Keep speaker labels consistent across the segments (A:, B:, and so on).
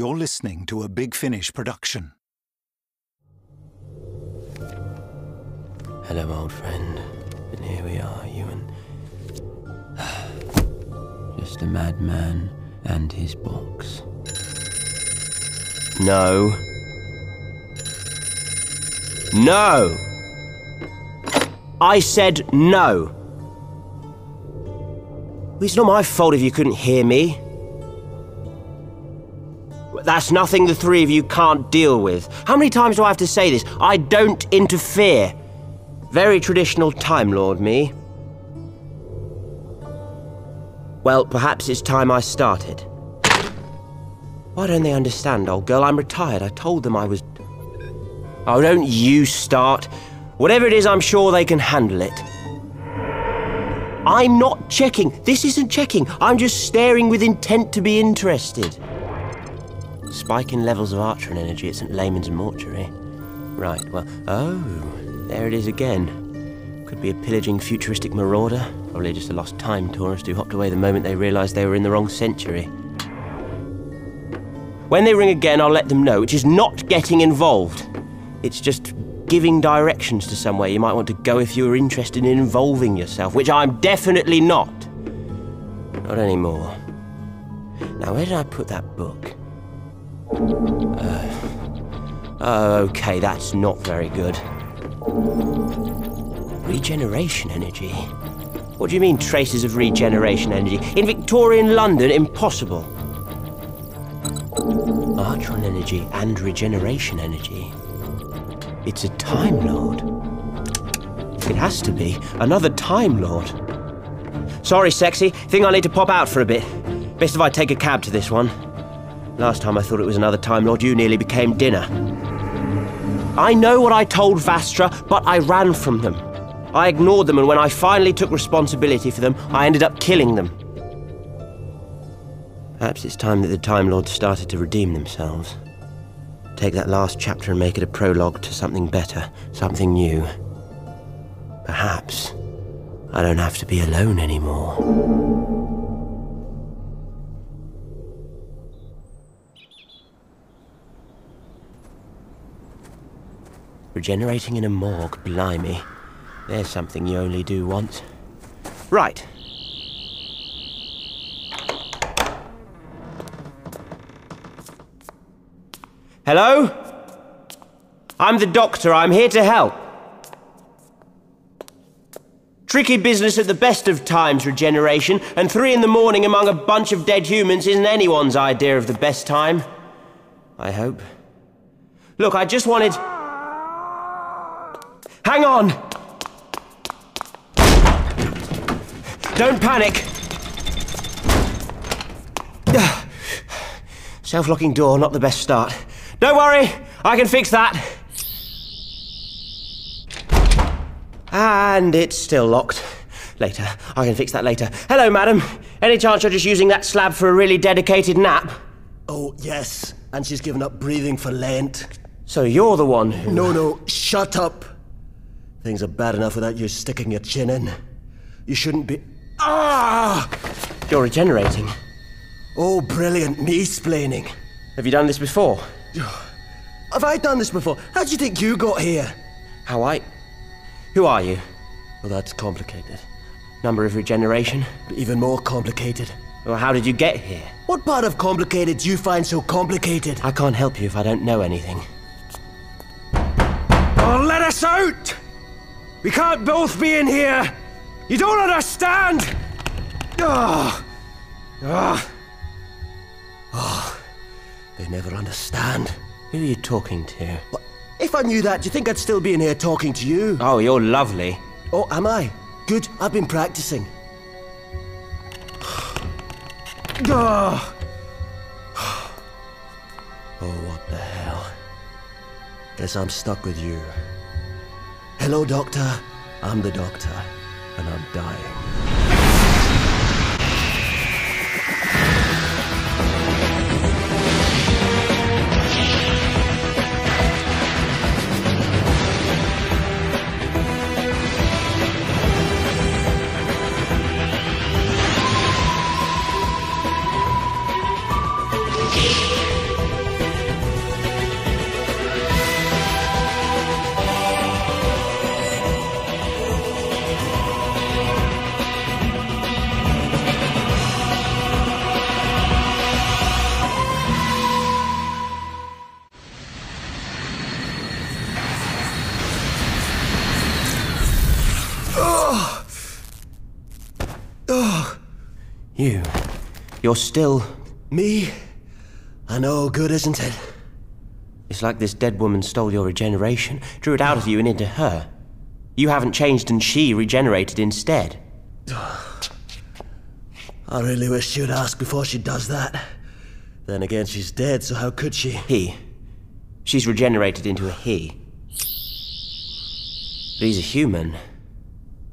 A: You're listening to a Big Finish production.
B: Hello, old friend. And here we are, you and. Just a madman and his box. No. No! I said no! It's not my fault if you couldn't hear me. That's nothing the three of you can't deal with. How many times do I have to say this? I don't interfere. Very traditional Time Lord, me. Well, perhaps it's time I started. Why don't they understand, old girl? I'm retired. I told them I was. Oh, don't you start. Whatever it is, I'm sure they can handle it. I'm not checking. This isn't checking. I'm just staring with intent to be interested. Spike in levels of Artron energy at St. Layman's mortuary. Right, well, oh, there it is again. Could be a pillaging futuristic marauder. Probably just a lost time tourist who hopped away the moment they realised they were in the wrong century. When they ring again, I'll let them know, which is not getting involved. It's just giving directions to somewhere you might want to go if you were interested in involving yourself, which I'm definitely not. Not anymore. Now, where did I put that book? Uh, okay, that's not very good. Regeneration energy? What do you mean, traces of regeneration energy? In Victorian London, impossible. Artron energy and regeneration energy. It's a Time Lord. It has to be. Another Time Lord. Sorry, sexy. Think I need to pop out for a bit. Best if I take a cab to this one. Last time I thought it was another Time Lord, you nearly became dinner. I know what I told Vastra, but I ran from them. I ignored them, and when I finally took responsibility for them, I ended up killing them. Perhaps it's time that the Time Lords started to redeem themselves. Take that last chapter and make it a prologue to something better, something new. Perhaps I don't have to be alone anymore. Regenerating in a morgue, blimey. There's something you only do once. Right. Hello? I'm the doctor. I'm here to help. Tricky business at the best of times, regeneration, and three in the morning among a bunch of dead humans isn't anyone's idea of the best time. I hope. Look, I just wanted. Hang on! Don't panic! Self locking door, not the best start. Don't worry, I can fix that. And it's still locked. Later, I can fix that later. Hello, madam. Any chance you're just using that slab for a really dedicated nap?
C: Oh, yes. And she's given up breathing for Lent.
B: So you're the one who.
C: No, no, shut up. Things are bad enough without you sticking your chin in. You shouldn't be. Ah!
B: You're regenerating.
C: Oh, brilliant. Me splaining.
B: Have you done this before?
C: Have I done this before? How do you think you got here?
B: How I. Who are you?
C: Well, that's complicated.
B: Number of regeneration?
C: Even more complicated.
B: Well, how did you get here?
C: What part of complicated do you find so complicated?
B: I can't help you if I don't know anything.
D: Oh, let us out! We can't both be in here! You don't understand! Oh. Oh.
C: Oh. They never understand.
B: Who are you talking to?
C: If I knew that, do you think I'd still be in here talking to you?
B: Oh, you're lovely.
C: Oh, am I? Good, I've been practicing.
D: Oh.
C: Oh, what the hell? Guess I'm stuck with you. Hello, Doctor. I'm the Doctor, and I'm dying.
B: You're still.
C: Me? I know, good, isn't it?
B: It's like this dead woman stole your regeneration, drew it out of you and into her. You haven't changed and she regenerated instead.
C: I really wish she'd ask before she does that. Then again, she's dead, so how could she?
B: He. She's regenerated into a he. But he's a human.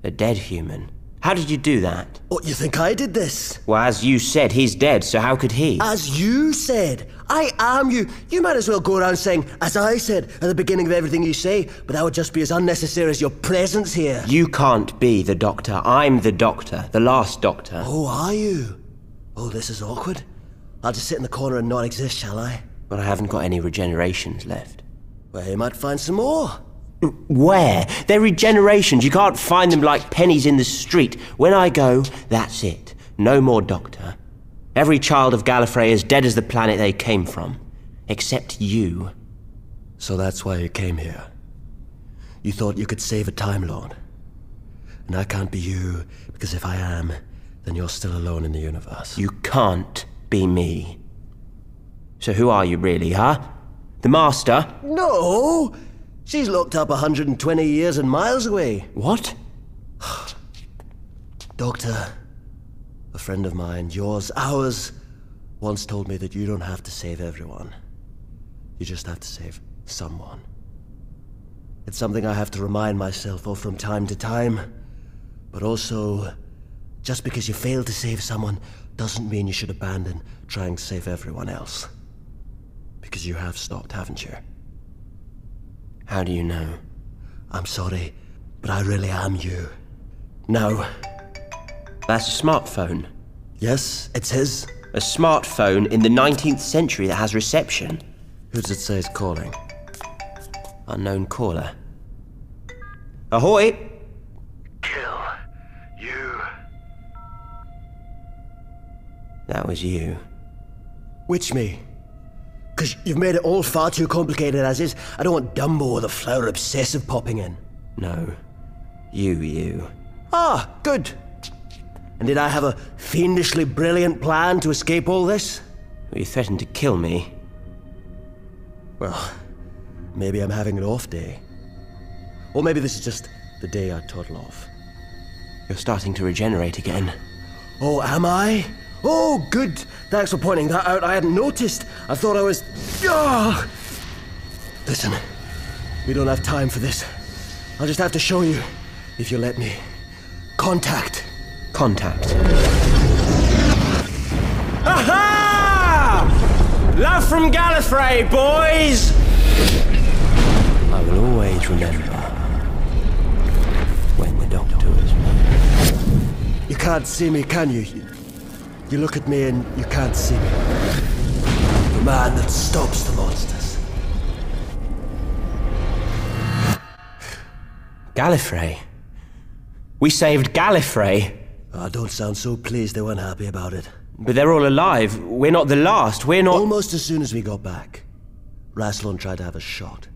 B: A dead human. How did you do that?
C: What, you think I did this?
B: Well, as you said, he's dead, so how could he?
C: As you said. I am you. You might as well go around saying, as I said, at the beginning of everything you say, but that would just be as unnecessary as your presence here.
B: You can't be the doctor. I'm the doctor, the last doctor.
C: Oh, are you? Oh, this is awkward. I'll just sit in the corner and not exist, shall I?
B: But I haven't got any regenerations left.
C: Well, you might find some more.
B: Where? They're regenerations. You can't find them like pennies in the street. When I go, that's it. No more doctor. Every child of Gallifrey is dead as the planet they came from. Except you.
C: So that's why you came here. You thought you could save a Time Lord. And I can't be you, because if I am, then you're still alone in the universe.
B: You can't be me. So who are you really, huh? The Master?
C: No! She's locked up 120 years and miles away.
B: What?
C: Doctor, a friend of mine, yours, ours, once told me that you don't have to save everyone. You just have to save someone. It's something I have to remind myself of from time to time. But also, just because you fail to save someone doesn't mean you should abandon trying to save everyone else. Because you have stopped, haven't you?
B: How do you know?
C: I'm sorry, but I really am you. No.
B: That's a smartphone.
C: yes, it's his.
B: A smartphone in the 19th century that has reception.
C: Who does it say is calling?
B: Unknown caller. Ahoy!
C: Kill you.
B: That was you.
C: Which me? Because you've made it all far too complicated as is. I don't want Dumbo or the Flower Obsessive popping in.
B: No. You, you.
C: Ah, good. And did I have a fiendishly brilliant plan to escape all this?
B: You threatened to kill me.
C: Well, maybe I'm having an off day. Or maybe this is just the day I toddle off.
B: You're starting to regenerate again.
C: Oh, am I? Oh, good. Thanks for pointing that out. I hadn't noticed. I thought I was. Ah! Listen, we don't have time for this. I'll just have to show you, if you let me. Contact.
B: Contact.
D: Aha! Love from Gallifrey, boys!
B: I will always remember when the doctor was.
C: You can't see me, can you? You, look at me and you can't see me. The man that stops the monsters.
B: Gallifrey. We saved Gallifrey.
C: I don't sound so pleased they weren't happy about it.
B: But they're all alive. We're not the last. We're not.
C: Almost as soon as we got back, Rassilon tried to have a shot.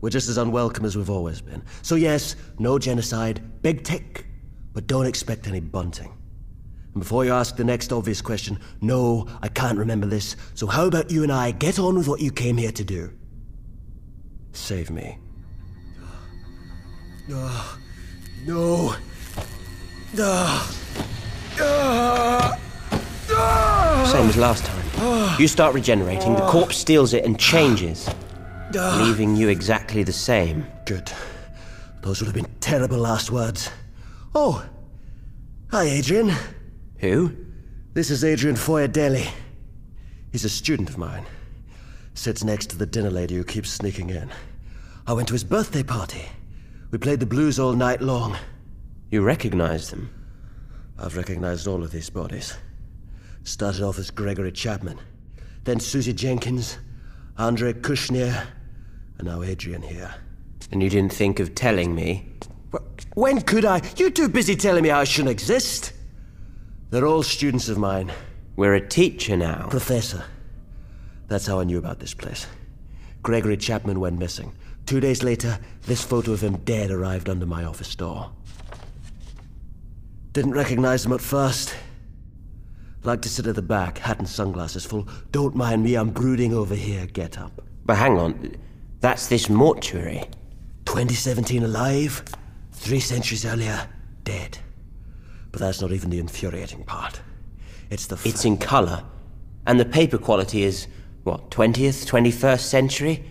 C: We're just as unwelcome as we've always been. So yes, no genocide, big tick, but don't expect any bunting. And before you ask the next obvious question, no, I can't remember this, so how about you and I get on with what you came here to do? Save me. No. No. No.
B: Same as last time. You start regenerating, the corpse steals it and changes, leaving you exactly the same.
C: Good. Those would have been terrible last words. Oh. Hi, Adrian.
B: Who?
C: This is Adrian Foyadeli. He's a student of mine. Sits next to the dinner lady who keeps sneaking in. I went to his birthday party. We played the blues all night long.
B: You recognize them.
C: I've recognized all of these bodies. Started off as Gregory Chapman, then Susie Jenkins, Andre Kushner, and now Adrian here.
B: And you didn't think of telling me?
C: When could I? You're too busy telling me I shouldn't exist. They're all students of mine.
B: We're a teacher now.
C: Professor. That's how I knew about this place. Gregory Chapman went missing. Two days later, this photo of him dead arrived under my office door. Didn't recognize him at first. Like to sit at the back, hat and sunglasses full. Don't mind me, I'm brooding over here. Get up.
B: But hang on, that's this mortuary.
C: 2017 alive, three centuries earlier, dead. But that's not even the infuriating part. It's the.
B: It's in colour. And the paper quality is, what, 20th, 21st century?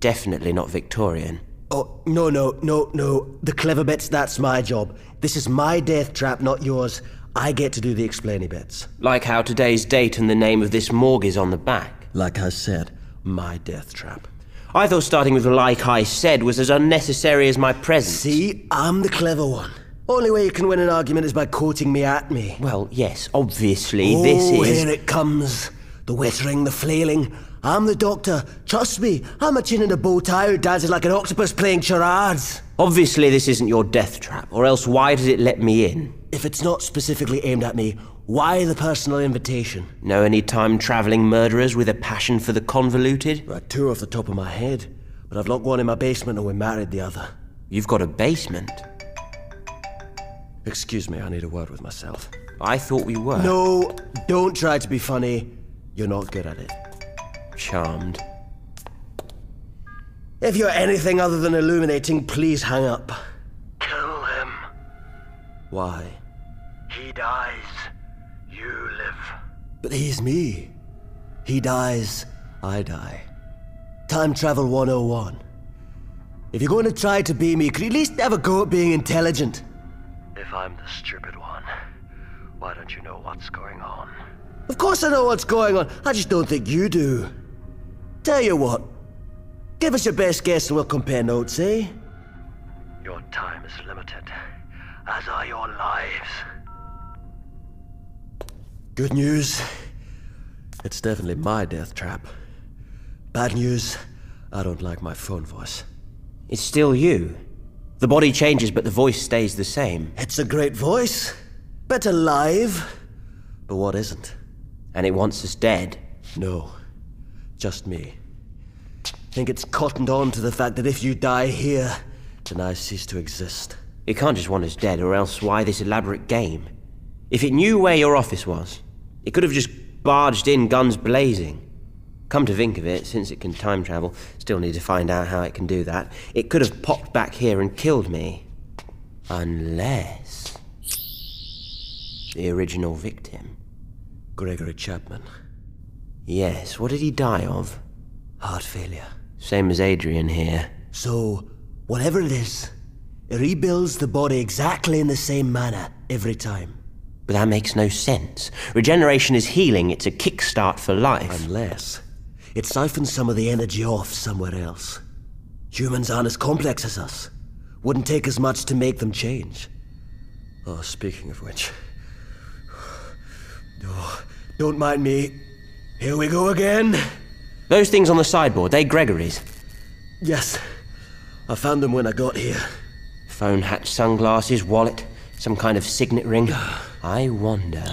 B: Definitely not Victorian.
C: Oh, no, no, no, no. The clever bits, that's my job. This is my death trap, not yours. I get to do the explainy bits.
B: Like how today's date and the name of this morgue is on the back.
C: Like I said, my death trap.
B: I thought starting with like I said was as unnecessary as my presence.
C: See, I'm the clever one. The only way you can win an argument is by quoting me at me.
B: Well, yes, obviously,
C: oh,
B: this is.
C: here it comes. The whittering, the flailing. I'm the doctor. Trust me, I'm a chin in a bow tie who dances like an octopus playing charades.
B: Obviously, this isn't your death trap, or else why did it let me in?
C: If it's not specifically aimed at me, why the personal invitation?
B: Know any time travelling murderers with a passion for the convoluted?
C: Right, two off the top of my head, but I've locked one in my basement and we married the other.
B: You've got a basement.
C: Excuse me, I need a word with myself.
B: I thought we were.
C: No, don't try to be funny. You're not good at it.
B: Charmed.
C: If you're anything other than illuminating, please hang up. Kill him. Why? He dies. You live. But he's me. He dies. I die. Time Travel 101. If you're going to try to be me, could you at least have a go at being intelligent? If I'm the stupid one, why don't you know what's going on? Of course I know what's going on. I just don't think you do. Tell you what, give us your best guess and we'll compare notes, eh? Your time is limited, as are your lives. Good news. It's definitely my death trap. Bad news, I don't like my phone voice.
B: It's still you. The body changes, but the voice stays the same.
C: It's a great voice. Better live. But what isn't?
B: And it wants us dead.
C: No. Just me. I think it's cottoned on to the fact that if you die here, then I cease to exist.
B: It can't just want us dead, or else why this elaborate game? If it knew where your office was, it could have just barged in guns blazing. Come to think of it, since it can time travel, still need to find out how it can do that, it could have popped back here and killed me. Unless. The original victim.
C: Gregory Chapman.
B: Yes, what did he die of?
C: Heart failure.
B: Same as Adrian here.
C: So, whatever it is, it rebuilds the body exactly in the same manner every time.
B: But that makes no sense. Regeneration is healing, it's a kickstart for life.
C: Unless it siphons some of the energy off somewhere else. Humans aren't as complex as us. Wouldn't take as much to make them change. Oh, speaking of which. Oh, don't mind me. Here we go again.
B: Those things on the sideboard, they Gregory's.
C: Yes. I found them when I got here.
B: Phone hatch, sunglasses, wallet, some kind of signet ring. I wonder.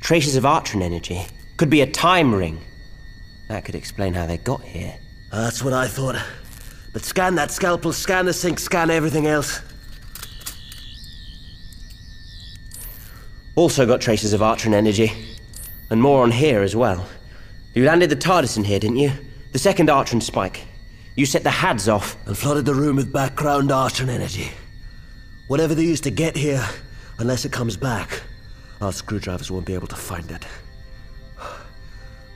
B: Traces of Artron energy. Could be a time ring. That could explain how they got here.
C: That's what I thought. But scan that scalpel, scan the sink, scan everything else.
B: Also got traces of Artron energy. And more on here as well. You landed the TARDIS in here, didn't you? The second Artron spike. You set the HADs off.
C: And flooded the room with background Artron energy. Whatever they used to get here, unless it comes back, our screwdrivers won't be able to find it.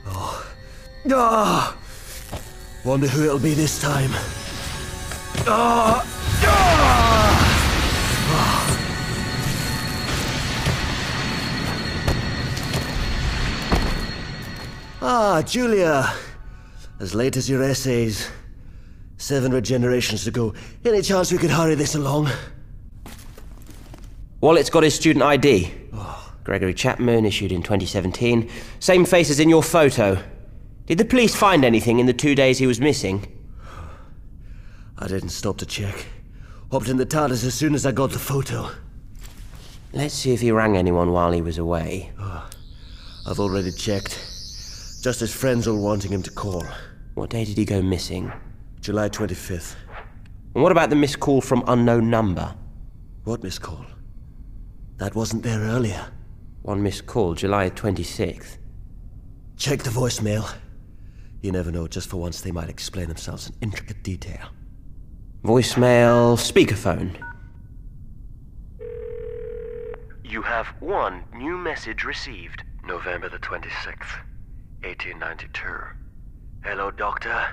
C: Oh. Ah! Wonder who it'll be this time. Ah! Ah! Ah, Julia. As late as your essays. Seven regenerations to go. Any chance we could hurry this along?
B: Wallet's got his student ID. Gregory Chapman, issued in 2017. Same face as in your photo. Did the police find anything in the two days he was missing?
C: I didn't stop to check. Hopped in the TARDIS as soon as I got the photo.
B: Let's see if he rang anyone while he was away.
C: Ah, I've already checked. Just his friends all wanting him to call.
B: What day did he go missing?
C: July 25th.
B: And what about the missed call from unknown number?
C: What missed call? That wasn't there earlier.
B: One missed call, July 26th.
C: Check the voicemail. You never know, just for once they might explain themselves in intricate detail.
B: Voicemail, speakerphone.
C: You have one new message received. November the 26th, 1892. Hello, Doctor.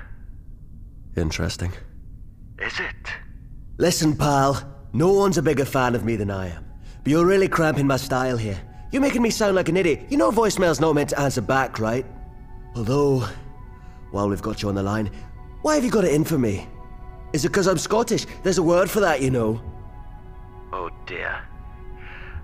C: Interesting. Is it? Listen, pal. No one's a bigger fan of me than I am. But you're really cramping my style here. You're making me sound like an idiot. You know voicemail's not meant to answer back, right? Although, while we've got you on the line, why have you got it in for me? Is it because I'm Scottish? There's a word for that, you know. Oh dear.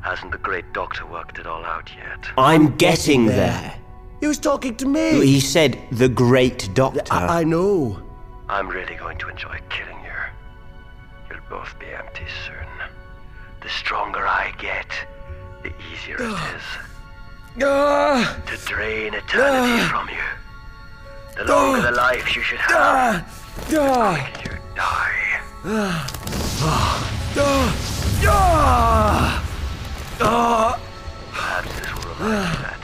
C: Hasn't the great doctor worked it all out yet?
B: I'm getting there.
C: He was talking to me.
B: He said the great doctor.
C: I, I know. I'm really going to enjoy killing you. You'll both be empty soon. The stronger I get, the easier it is to drain eternity from you. The longer the life you should have, the quicker you die. Perhaps this will remind you that,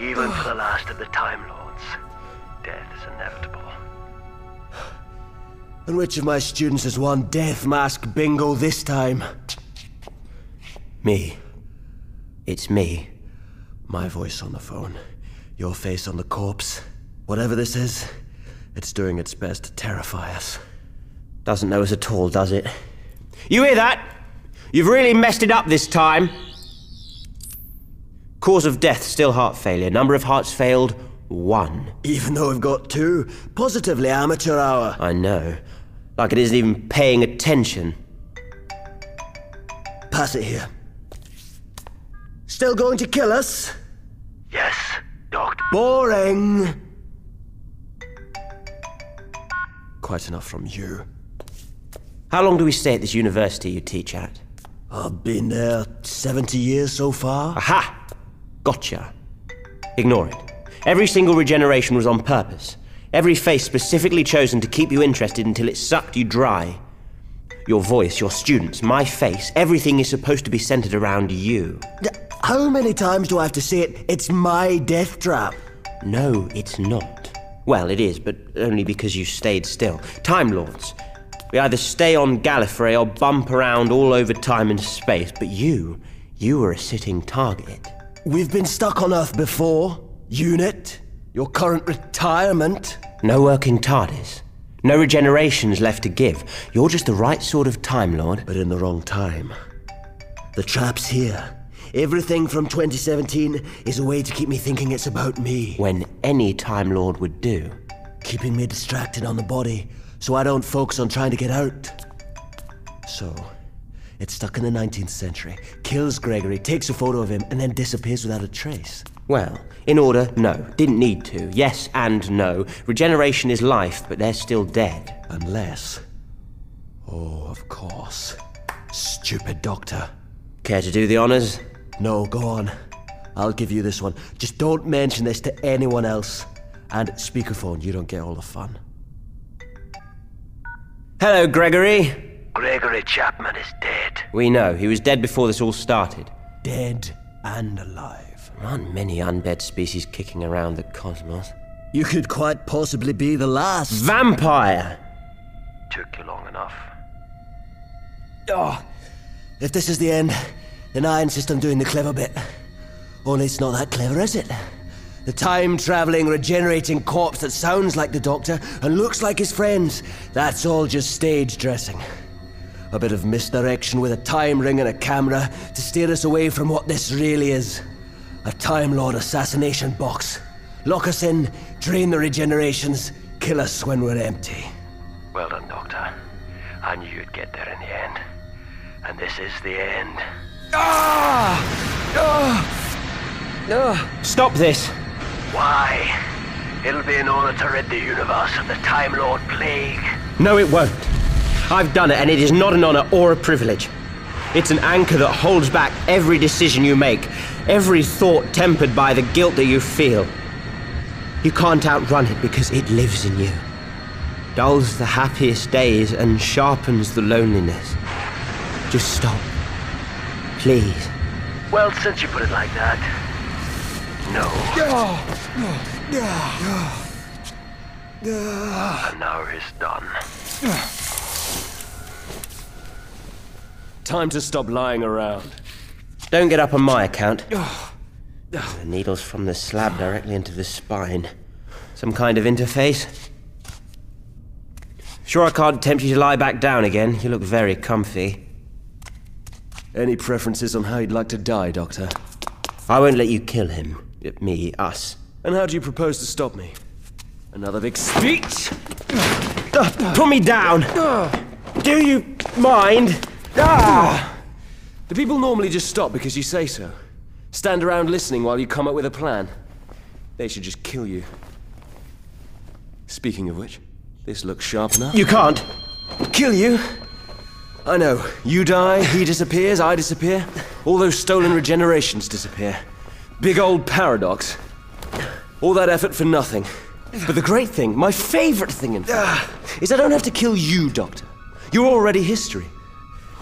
C: even for the last of the Time Lords, death is inevitable. And which of my students has won Death Mask Bingo this time?
B: Me. It's me.
C: My voice on the phone, your face on the corpse. Whatever this is, it's doing its best to terrify us.
B: Doesn't know us at all, does it? You hear that? You've really messed it up this time. Cause of death, still heart failure. Number of hearts failed, one.
C: Even though we've got two, positively amateur hour.
B: I know. Like it isn't even paying attention.
C: Pass it here. Still going to kill us? Yes, Doctor. Boring. Quite enough from you.
B: How long do we stay at this university you teach at?
C: I've been there 70 years so far.
B: Aha! Gotcha. Ignore it. Every single regeneration was on purpose. Every face specifically chosen to keep you interested until it sucked you dry. Your voice, your students, my face, everything is supposed to be centered around you.
C: D- How many times do I have to say it? It's my death trap.
B: No, it's not. Well, it is, but only because you stayed still. Time Lords. We either stay on Gallifrey or bump around all over time and space, but you, you were a sitting target.
C: We've been stuck on Earth before. UNIT, your current retirement.
B: No working TARDIS. No regenerations left to give. You're just the right sort of Time Lord.
C: But in the wrong time. The trap's here. Everything from 2017 is a way to keep me thinking it's about me.
B: When any Time Lord would do.
C: Keeping me distracted on the body so I don't focus on trying to get out. So, it's stuck in the 19th century, kills Gregory, takes a photo of him, and then disappears without a trace.
B: Well, in order, no. Didn't need to. Yes and no. Regeneration is life, but they're still dead.
C: Unless. Oh, of course. Stupid doctor.
B: Care to do the honors?
C: No, go on. I'll give you this one. Just don't mention this to anyone else. And speakerphone, you don't get all the fun.
B: Hello, Gregory.
C: Gregory Chapman is dead.
B: We know. He was dead before this all started.
C: Dead and alive.
B: There aren't many undead species kicking around the cosmos.
C: You could quite possibly be the last.
B: Vampire!
C: Took you long enough. Oh, if this is the end, then I insist on doing the clever bit. Only it's not that clever, is it? The time traveling, regenerating corpse that sounds like the Doctor and looks like his friends. That's all just stage dressing. A bit of misdirection with a time ring and a camera to steer us away from what this really is a Time Lord assassination box. Lock us in, drain the regenerations, kill us when we're empty. Well done, Doctor. I knew you'd get there in the end. And this is the end. Ah! Ah! Ah!
B: Stop this!
C: Why? It'll be an honor to rid the universe of the Time Lord plague.
B: No, it won't. I've done it, and it is not an honor or a privilege. It's an anchor that holds back every decision you make, every thought tempered by the guilt that you feel. You can't outrun it because it lives in you. Dulls the happiest days and sharpens the loneliness. Just stop. Please.
E: Well, since you put it like that, no. An hour is done.
C: Time to stop lying around.
B: Don't get up on my account. The needles from the slab directly into the spine. Some kind of interface? Sure I can't tempt you to lie back down again? You look very comfy.
C: Any preferences on how you'd like to die, Doctor?
B: I won't let you kill him. Me, us.
C: And how do you propose to stop me? Another big speech?
B: Uh, put me down! Do you mind? Ah!
C: Do people normally just stop because you say so? Stand around listening while you come up with a plan? They should just kill you. Speaking of which, this looks sharp enough.
B: You can't!
C: Kill you? I know. You die, he disappears, I disappear. All those stolen regenerations disappear. Big old paradox. All that effort for nothing. But the great thing, my favorite thing in fact, is I don't have to kill you, Doctor. You're already history.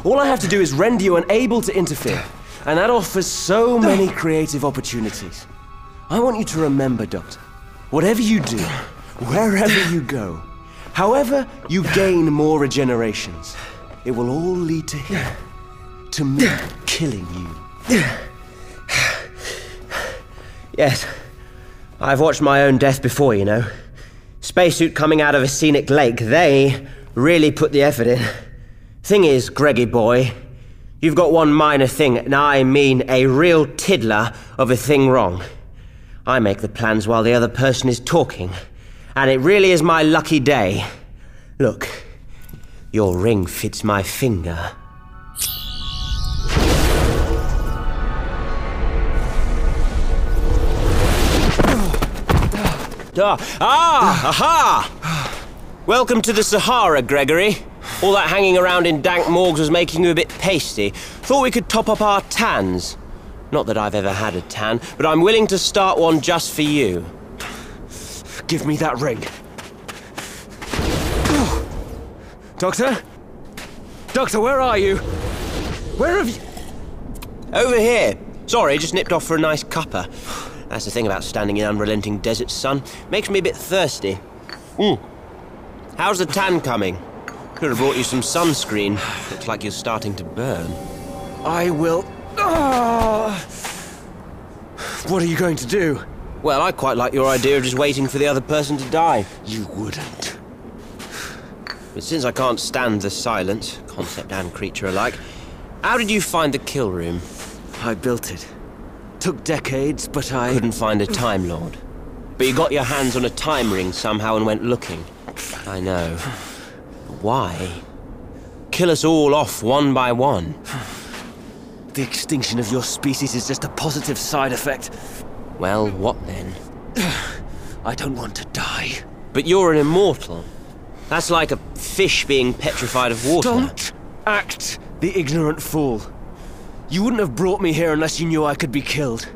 C: All I have to do is render you unable to interfere. And that offers so many creative opportunities. I want you to remember, Doctor, whatever you do, wherever you go, however you gain more regenerations, it will all lead to him. To me killing you.
B: Yes. I've watched my own death before, you know. Spacesuit coming out of a scenic lake, they really put the effort in. Thing is, Greggy boy, you've got one minor thing, and I mean a real tiddler of a thing wrong. I make the plans while the other person is talking, and it really is my lucky day. Look, your ring fits my finger. Ah, ah, aha! Welcome to the Sahara, Gregory. All that hanging around in dank morgues was making you a bit pasty. Thought we could top up our tans. Not that I've ever had a tan, but I'm willing to start one just for you.
C: Give me that ring. Doctor? Doctor, where are you? Where have you.
B: Over here. Sorry, just nipped off for a nice cuppa. That's the thing about standing in unrelenting desert sun. Makes me a bit thirsty. Mm. How's the tan coming? Could have brought you some sunscreen. Looks like you're starting to burn.
C: I will. Ah! What are you going to do?
B: Well, I quite like your idea of just waiting for the other person to die.
C: You wouldn't.
B: But since I can't stand the silence, concept and creature alike, how did you find the kill room?
C: I built it. Took decades, but I.
B: Couldn't find a Time Lord. But you got your hands on a time ring somehow and went looking. I know. Why? Kill us all off one by one.
C: The extinction of your species is just a positive side effect.
B: Well, what then?
C: I don't want to die.
B: But you're an immortal. That's like a fish being petrified of water.
C: Don't act the ignorant fool. You wouldn't have brought me here unless you knew I could be killed.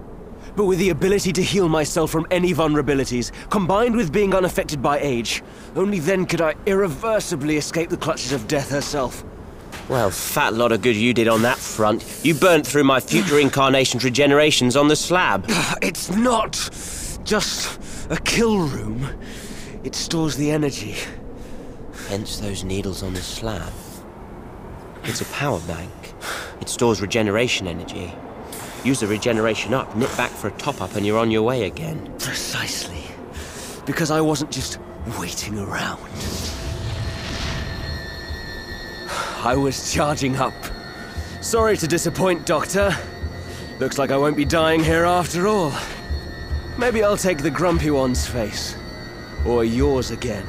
C: But with the ability to heal myself from any vulnerabilities, combined with being unaffected by age, only then could I irreversibly escape the clutches of death herself.
B: Well, fat lot of good you did on that front. You burnt through my future incarnation's regenerations on the slab.
C: It's not just a kill room. It stores the energy.
B: Hence those needles on the slab. It's a power bank. It stores regeneration energy. Use the regeneration up, nip back for a top up, and you're on your way again.
C: Precisely. Because I wasn't just waiting around. I was charging up. Sorry to disappoint, Doctor. Looks like I won't be dying here after all. Maybe I'll take the grumpy one's face. Or yours again.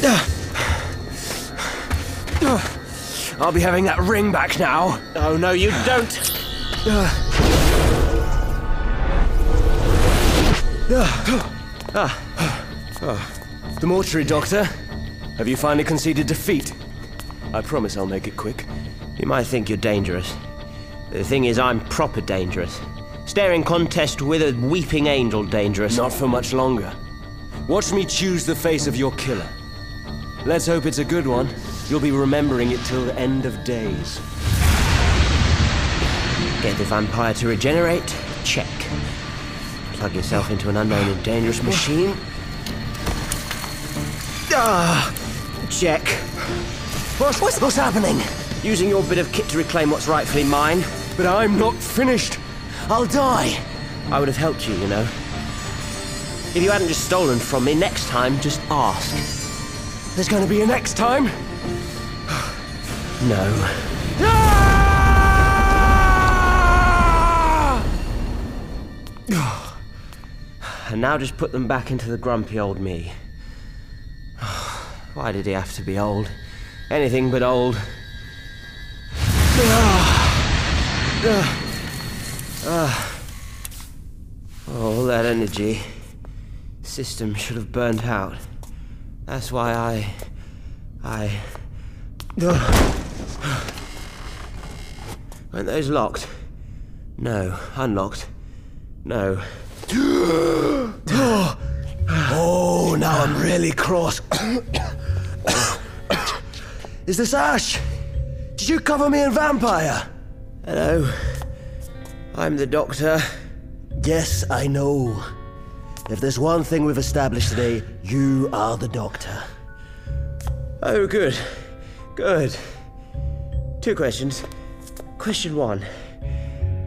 C: I'll be having that ring back now.
B: Oh, no, you don't.
C: ah The mortuary, Doctor. Have you finally conceded defeat? I promise I'll make it quick.
B: You might think you're dangerous. The thing is, I'm proper dangerous. Staring contest with a weeping angel dangerous.
C: Not for much longer. Watch me choose the face of your killer. Let's hope it's a good one. You'll be remembering it till the end of days.
B: Get the vampire to regenerate? Check. Plug yourself into an unknown and dangerous machine? Ah! Check.
C: What's, what's, what's happening?
B: Using your bit of kit to reclaim what's rightfully mine?
D: But I'm not finished.
C: I'll die.
B: I would have helped you, you know. If you hadn't just stolen from me, next time, just ask.
D: There's gonna be a next time?
B: No. And now just put them back into the grumpy old me. Why did he have to be old? Anything but old. All that energy. System should have burnt out. That's why I. I. Weren't those locked? No. Unlocked? No.
C: Oh, now I'm really cross. Is this Ash? Did you cover me in vampire?
B: Hello. I'm the doctor.
C: Yes, I know. If there's one thing we've established today, you are the doctor.
B: Oh, good. Good. Two questions. Question one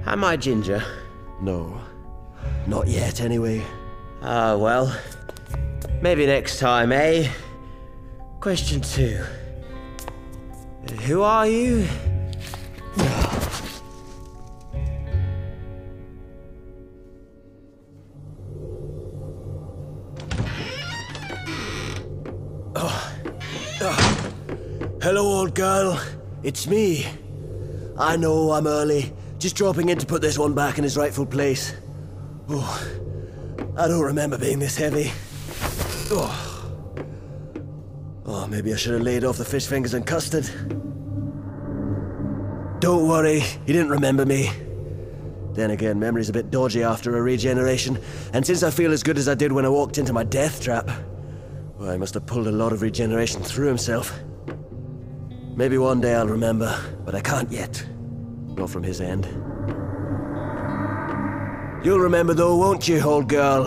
B: Am I ginger?
C: No. Not yet, anyway.
B: Ah, well. Maybe next time, eh? Question two Who are you?
C: Girl. It's me. I know I'm early. Just dropping in to put this one back in its rightful place. Oh, I don't remember being this heavy. Oh, oh maybe I should have laid off the fish fingers and custard. Don't worry, he didn't remember me. Then again, memory's a bit dodgy after a regeneration, and since I feel as good as I did when I walked into my death trap, well, he must have pulled a lot of regeneration through himself. Maybe one day I'll remember, but I can't yet. Not from his end. You'll remember though, won't you, old girl?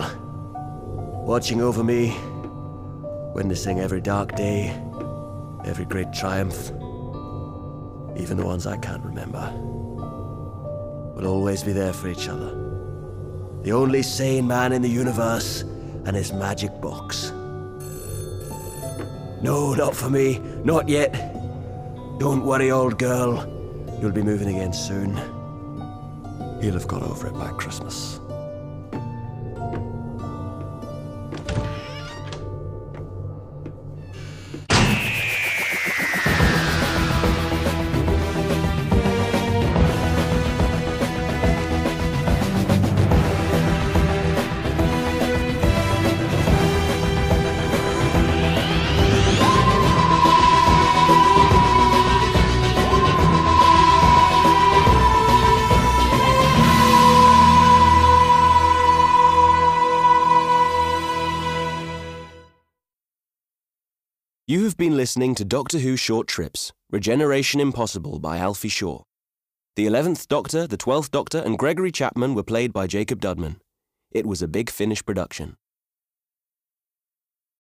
C: Watching over me, witnessing every dark day, every great triumph, even the ones I can't remember. We'll always be there for each other. The only sane man in the universe and his magic box. No, not for me. Not yet. Don't worry, old girl. You'll be moving again soon. He'll have got over it by Christmas.
F: Listening to Doctor Who Short Trips Regeneration Impossible by Alfie Shaw. The 11th Doctor, the 12th Doctor, and Gregory Chapman were played by Jacob Dudman. It was a Big Finish production.